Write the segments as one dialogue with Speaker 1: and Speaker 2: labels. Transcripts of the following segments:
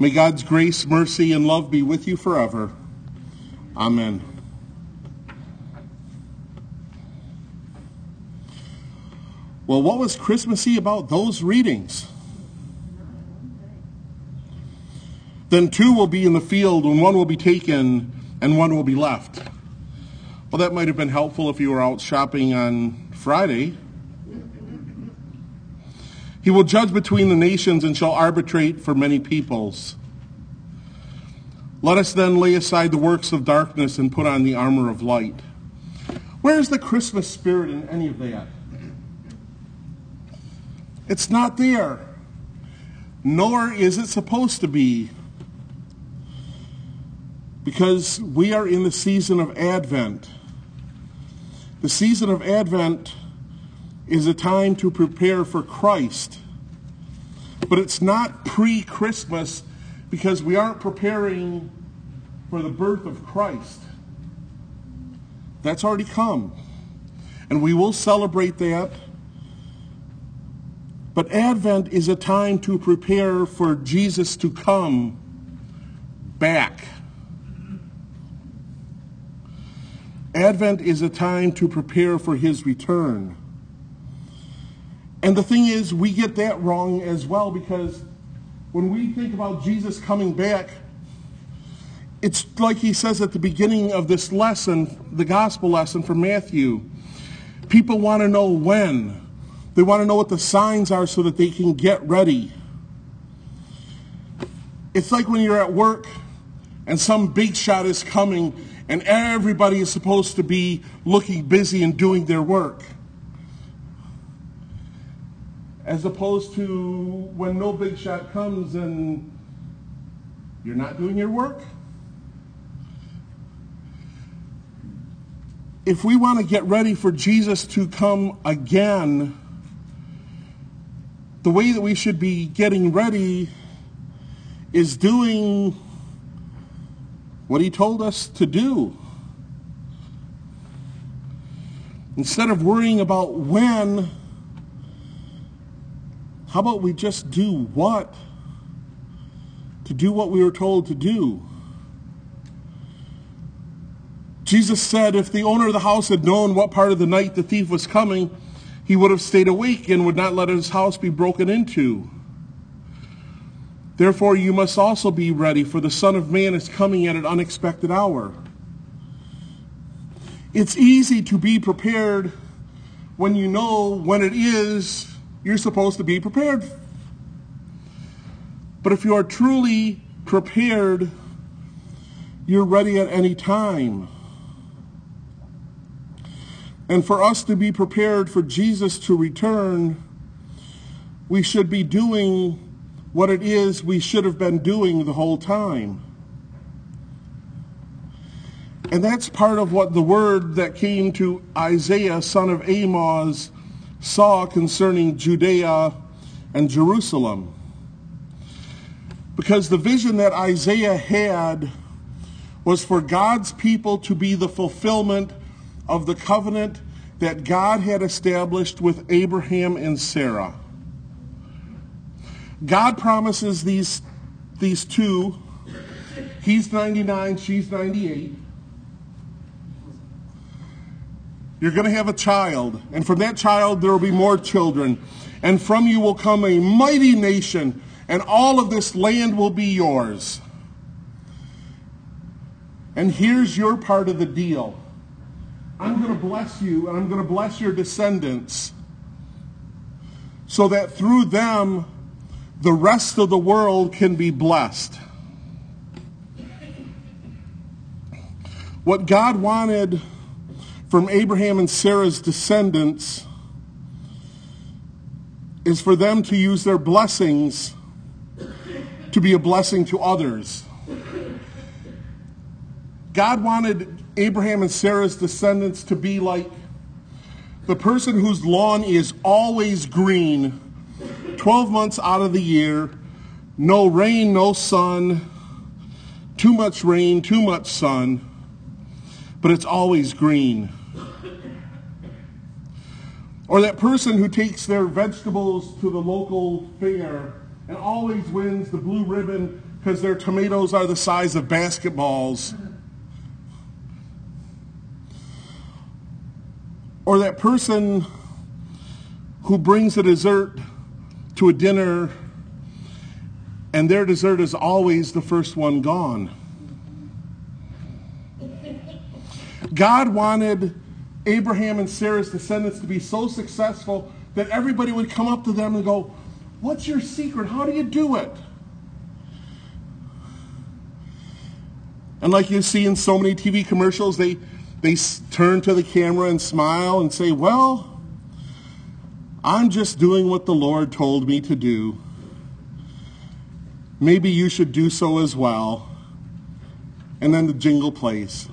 Speaker 1: May God's grace, mercy, and love be with you forever. Amen. Well, what was Christmassy about those readings? Then two will be in the field, and one will be taken, and one will be left. Well, that might have been helpful if you were out shopping on Friday. He will judge between the nations and shall arbitrate for many peoples. Let us then lay aside the works of darkness and put on the armor of light. Where's the Christmas spirit in any of that? It's not there, nor is it supposed to be, because we are in the season of Advent. The season of Advent is a time to prepare for Christ, but it's not pre Christmas because we aren't preparing for the birth of Christ. That's already come. And we will celebrate that but Advent is a time to prepare for Jesus to come back. Advent is a time to prepare for his return. And the thing is, we get that wrong as well because when we think about Jesus coming back, it's like he says at the beginning of this lesson, the gospel lesson from Matthew. People want to know when. They want to know what the signs are so that they can get ready. It's like when you're at work and some big shot is coming and everybody is supposed to be looking busy and doing their work. As opposed to when no big shot comes and you're not doing your work. If we want to get ready for Jesus to come again, the way that we should be getting ready is doing what he told us to do. Instead of worrying about when, how about we just do what? To do what we were told to do. Jesus said if the owner of the house had known what part of the night the thief was coming, he would have stayed awake and would not let his house be broken into. Therefore, you must also be ready, for the Son of Man is coming at an unexpected hour. It's easy to be prepared when you know when it is you're supposed to be prepared. But if you are truly prepared, you're ready at any time. And for us to be prepared for Jesus to return, we should be doing what it is we should have been doing the whole time. And that's part of what the word that came to Isaiah, son of Amos, saw concerning Judea and Jerusalem. Because the vision that Isaiah had was for God's people to be the fulfillment of the covenant that God had established with Abraham and Sarah. God promises these, these two, he's 99, she's 98. You're going to have a child, and from that child there will be more children. And from you will come a mighty nation, and all of this land will be yours. And here's your part of the deal. I'm going to bless you and I'm going to bless your descendants so that through them the rest of the world can be blessed. What God wanted from Abraham and Sarah's descendants is for them to use their blessings to be a blessing to others. God wanted Abraham and Sarah's descendants to be like the person whose lawn is always green, 12 months out of the year, no rain, no sun, too much rain, too much sun, but it's always green. Or that person who takes their vegetables to the local fair and always wins the blue ribbon because their tomatoes are the size of basketballs. Or that person who brings a dessert to a dinner and their dessert is always the first one gone. God wanted Abraham and Sarah's descendants to be so successful that everybody would come up to them and go, What's your secret? How do you do it? And like you see in so many TV commercials, they, they turn to the camera and smile and say, Well, I'm just doing what the Lord told me to do. Maybe you should do so as well. And then the jingle plays.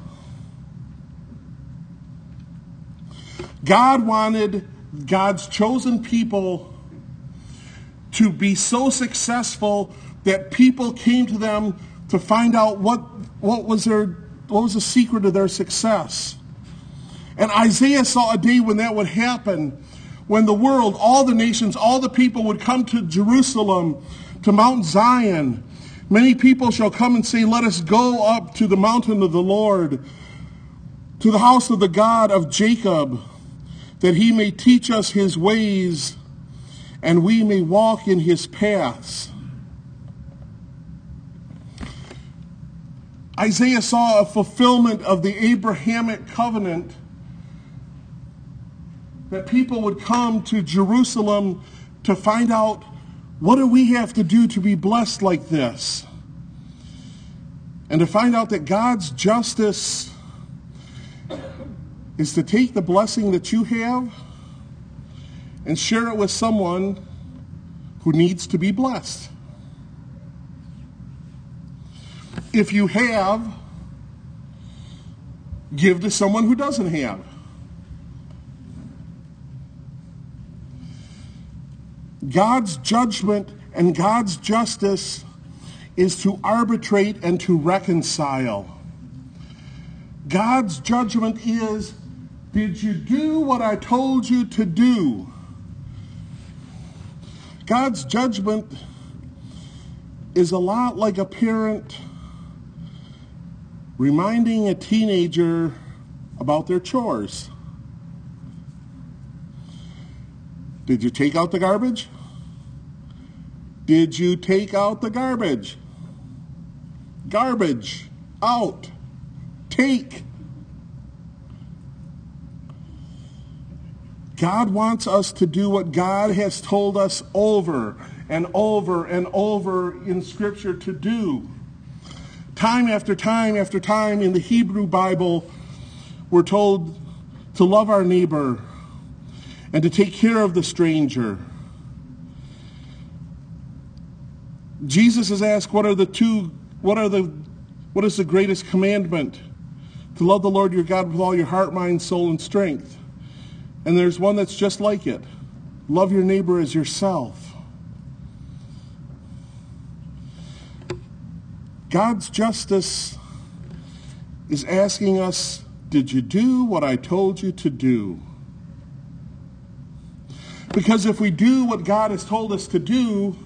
Speaker 1: God wanted God's chosen people to be so successful that people came to them to find out what, what was their what was the secret of their success. And Isaiah saw a day when that would happen, when the world, all the nations, all the people would come to Jerusalem, to Mount Zion. Many people shall come and say, Let us go up to the mountain of the Lord, to the house of the God of Jacob that he may teach us his ways and we may walk in his paths. Isaiah saw a fulfillment of the Abrahamic covenant that people would come to Jerusalem to find out what do we have to do to be blessed like this? And to find out that God's justice is to take the blessing that you have and share it with someone who needs to be blessed. If you have, give to someone who doesn't have. God's judgment and God's justice is to arbitrate and to reconcile. God's judgment is did you do what I told you to do? God's judgment is a lot like a parent reminding a teenager about their chores. Did you take out the garbage? Did you take out the garbage? Garbage out. Take God wants us to do what God has told us over and over and over in Scripture to do. Time after time after time in the Hebrew Bible, we're told to love our neighbor and to take care of the stranger. Jesus is asked, what are the two, what are the, what is the greatest commandment? To love the Lord your God with all your heart, mind, soul, and strength. And there's one that's just like it. Love your neighbor as yourself. God's justice is asking us, did you do what I told you to do? Because if we do what God has told us to do,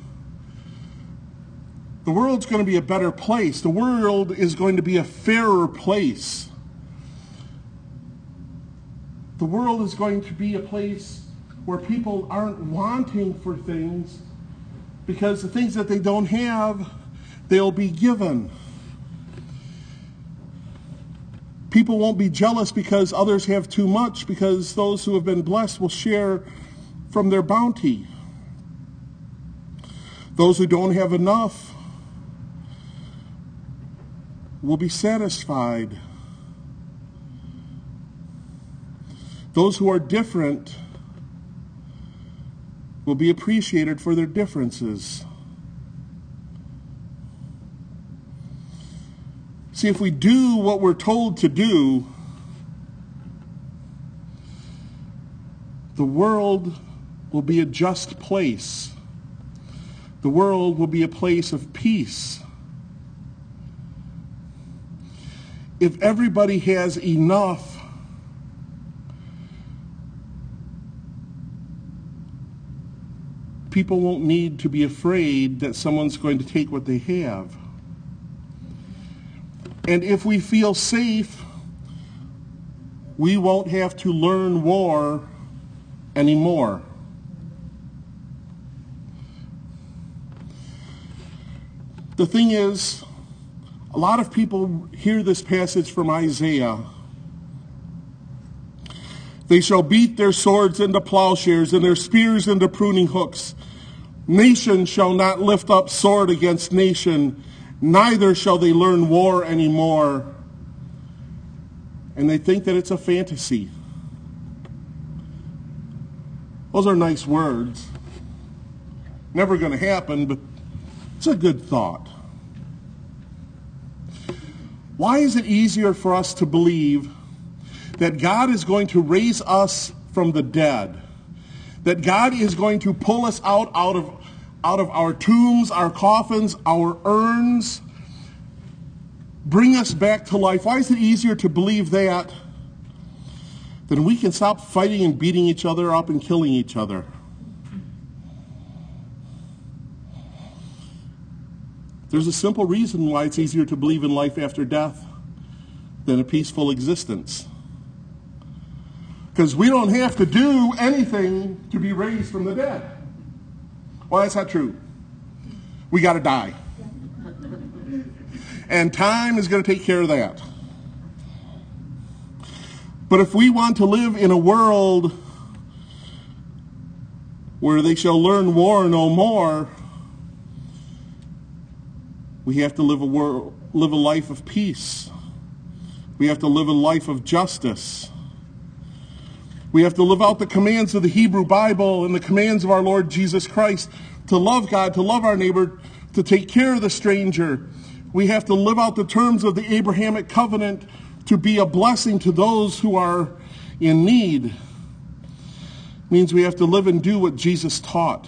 Speaker 1: the world's going to be a better place. The world is going to be a fairer place the world is going to be a place where people aren't wanting for things because the things that they don't have, they'll be given. People won't be jealous because others have too much, because those who have been blessed will share from their bounty. Those who don't have enough will be satisfied. Those who are different will be appreciated for their differences. See, if we do what we're told to do, the world will be a just place. The world will be a place of peace. If everybody has enough people won't need to be afraid that someone's going to take what they have. And if we feel safe, we won't have to learn war anymore. The thing is, a lot of people hear this passage from Isaiah. They shall beat their swords into plowshares and their spears into pruning hooks. Nation shall not lift up sword against nation, neither shall they learn war anymore. And they think that it's a fantasy. Those are nice words. Never going to happen, but it's a good thought. Why is it easier for us to believe that God is going to raise us from the dead? That God is going to pull us out, out of, out of our tombs, our coffins, our urns, bring us back to life? Why is it easier to believe that than we can stop fighting and beating each other up and killing each other? There's a simple reason why it's easier to believe in life after death than a peaceful existence. Because we don't have to do anything to be raised from the dead. Well, that's not true. We got to die. And time is going to take care of that. But if we want to live in a world where they shall learn war no more, we have to live a, world, live a life of peace. We have to live a life of justice. We have to live out the commands of the Hebrew Bible and the commands of our Lord Jesus Christ to love God, to love our neighbor, to take care of the stranger. We have to live out the terms of the Abrahamic covenant to be a blessing to those who are in need. It means we have to live and do what Jesus taught.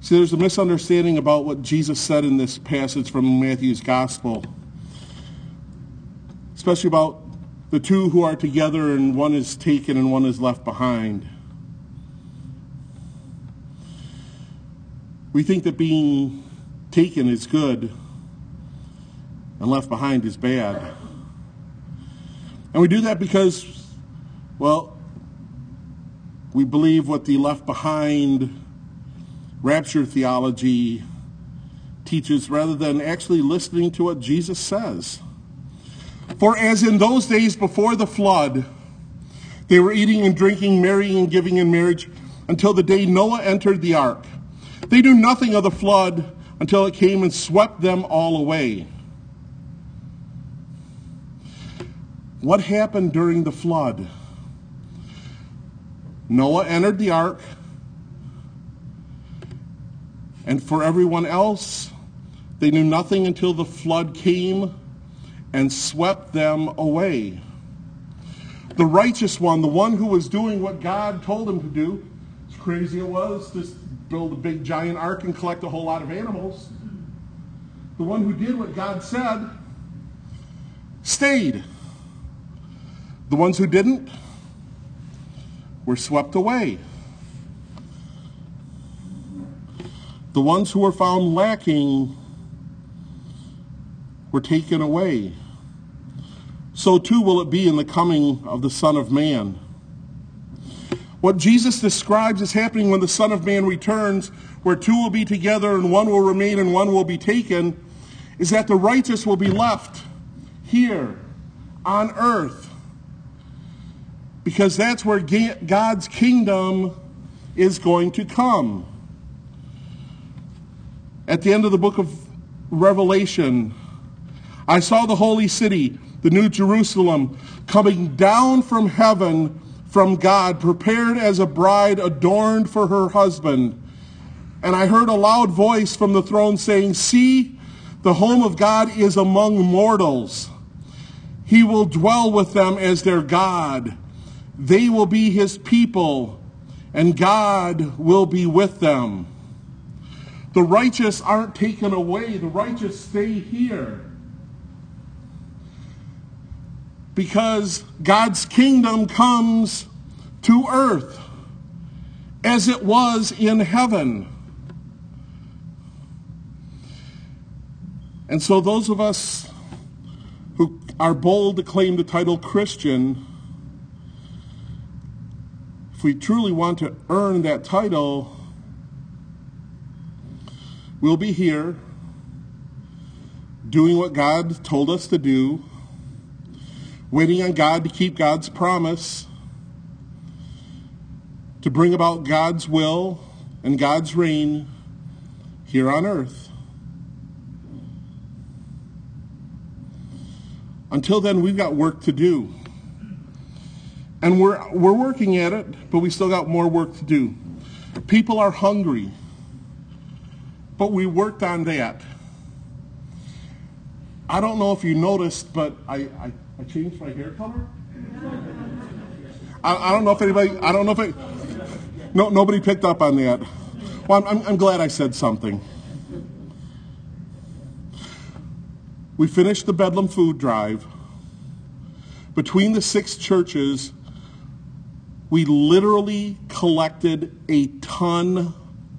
Speaker 1: See, there's a misunderstanding about what Jesus said in this passage from Matthew's gospel, especially about the two who are together and one is taken and one is left behind. We think that being taken is good and left behind is bad. And we do that because, well, we believe what the left behind rapture theology teaches rather than actually listening to what Jesus says. For as in those days before the flood, they were eating and drinking, marrying and giving in marriage until the day Noah entered the ark. They knew nothing of the flood until it came and swept them all away. What happened during the flood? Noah entered the ark and for everyone else, they knew nothing until the flood came and swept them away. The righteous one, the one who was doing what God told him to do, as crazy it was to build a big giant ark and collect a whole lot of animals, the one who did what God said, stayed. The ones who didn't were swept away. The ones who were found lacking were taken away. So too will it be in the coming of the Son of Man. What Jesus describes as happening when the Son of Man returns, where two will be together and one will remain and one will be taken, is that the righteous will be left here on earth. Because that's where God's kingdom is going to come. At the end of the book of Revelation, I saw the holy city, the new Jerusalem, coming down from heaven from God, prepared as a bride adorned for her husband. And I heard a loud voice from the throne saying, See, the home of God is among mortals. He will dwell with them as their God. They will be his people, and God will be with them. The righteous aren't taken away. The righteous stay here. because God's kingdom comes to earth as it was in heaven. And so those of us who are bold to claim the title Christian, if we truly want to earn that title, we'll be here doing what God told us to do waiting on God to keep God's promise, to bring about God's will and God's reign here on earth. Until then, we've got work to do. And we're, we're working at it, but we still got more work to do. People are hungry, but we worked on that. I don't know if you noticed, but I, I, I changed my hair color. I, I, don't know if anybody, I don't know if it, no, nobody picked up on that. Well, I'm, I'm, I'm glad I said something. We finished the Bedlam food drive. Between the six churches, we literally collected a ton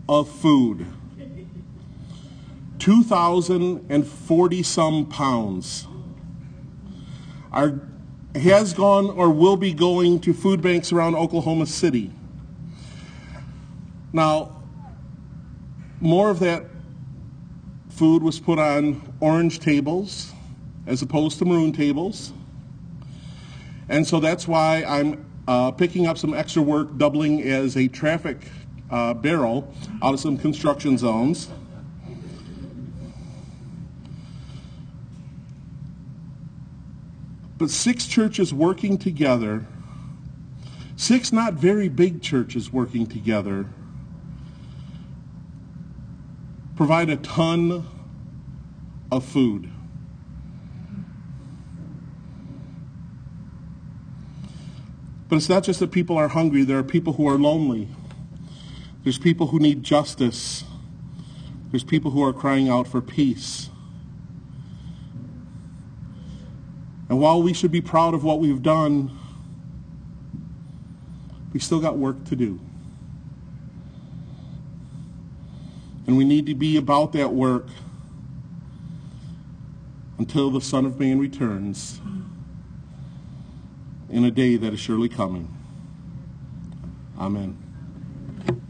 Speaker 1: of food. 2,040 some pounds. Our has gone or will be going to food banks around Oklahoma City. Now, more of that food was put on orange tables as opposed to maroon tables. And so that's why I'm uh, picking up some extra work, doubling as a traffic uh, barrel out of some construction zones. But six churches working together, six not very big churches working together, provide a ton of food. But it's not just that people are hungry, there are people who are lonely. There's people who need justice. There's people who are crying out for peace. And while we should be proud of what we've done, we still got work to do. And we need to be about that work until the Son of Man returns in a day that is surely coming. Amen.